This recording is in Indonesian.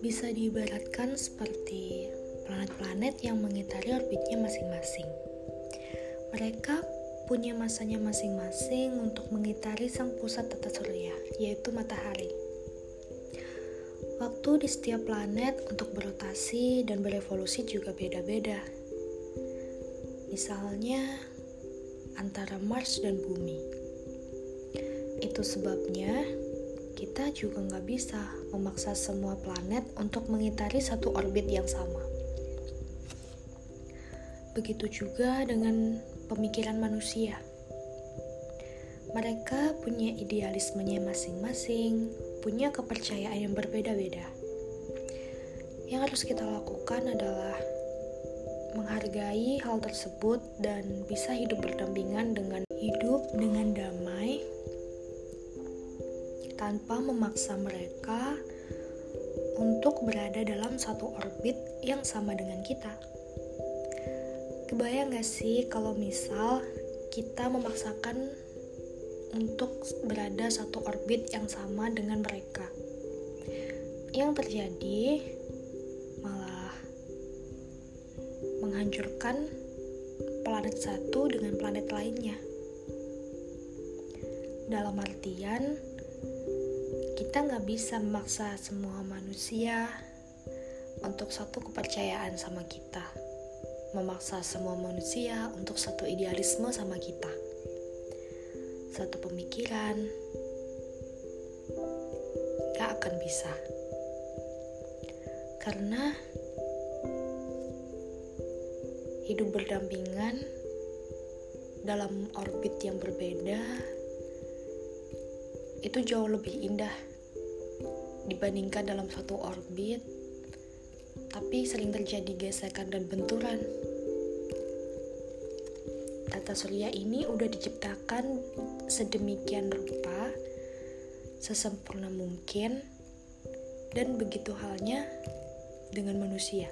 bisa diibaratkan seperti planet-planet yang mengitari orbitnya masing-masing. Mereka punya masanya masing-masing untuk mengitari sang pusat tata surya, yaitu matahari. Waktu di setiap planet untuk berotasi dan berevolusi juga beda-beda. Misalnya, antara Mars dan Bumi. Itu sebabnya kita juga nggak bisa memaksa semua planet untuk mengitari satu orbit yang sama. Begitu juga dengan pemikiran manusia. Mereka punya idealismenya masing-masing, punya kepercayaan yang berbeda-beda. Yang harus kita lakukan adalah menghargai hal tersebut dan bisa hidup berdampingan dengan hidup dengan tanpa memaksa mereka untuk berada dalam satu orbit yang sama dengan kita. Kebayang gak sih kalau misal kita memaksakan untuk berada satu orbit yang sama dengan mereka? Yang terjadi menghancurkan planet satu dengan planet lainnya. Dalam artian, kita nggak bisa memaksa semua manusia untuk satu kepercayaan sama kita. Memaksa semua manusia untuk satu idealisme sama kita. Satu pemikiran, gak akan bisa. Karena hidup berdampingan dalam orbit yang berbeda itu jauh lebih indah dibandingkan dalam satu orbit tapi sering terjadi gesekan dan benturan tata surya ini udah diciptakan sedemikian rupa sesempurna mungkin dan begitu halnya dengan manusia.